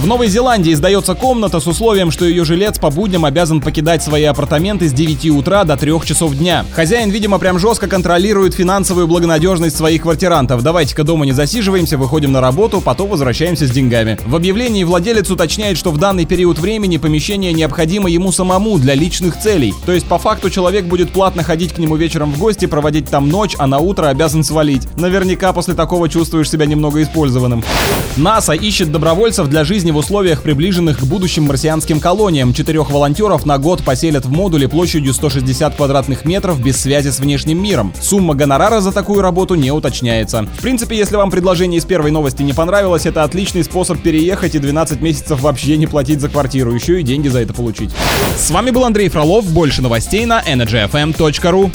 В Новой Зеландии сдается комната с условием, что ее жилец по будням обязан покидать свои апартаменты с 9 утра до 3 часов дня. Хозяин, видимо, прям жестко контролирует финансовую благонадежность своих квартирантов. Давайте-ка дома не засиживаемся, выходим на работу, потом возвращаемся с деньгами. В объявлении владелец уточняет, что в данный период времени помещение необходимо ему самому для личных целей. То есть по факту человек будет платно ходить к нему вечером в гости, проводить там ночь, а на утро обязан свалить. Наверняка после такого чувствуешь себя немного использованным. НАСА ищет добровольцев для жизни жизни в условиях, приближенных к будущим марсианским колониям. Четырех волонтеров на год поселят в модуле площадью 160 квадратных метров без связи с внешним миром. Сумма гонорара за такую работу не уточняется. В принципе, если вам предложение из первой новости не понравилось, это отличный способ переехать и 12 месяцев вообще не платить за квартиру, еще и деньги за это получить. С вами был Андрей Фролов, больше новостей на energyfm.ru.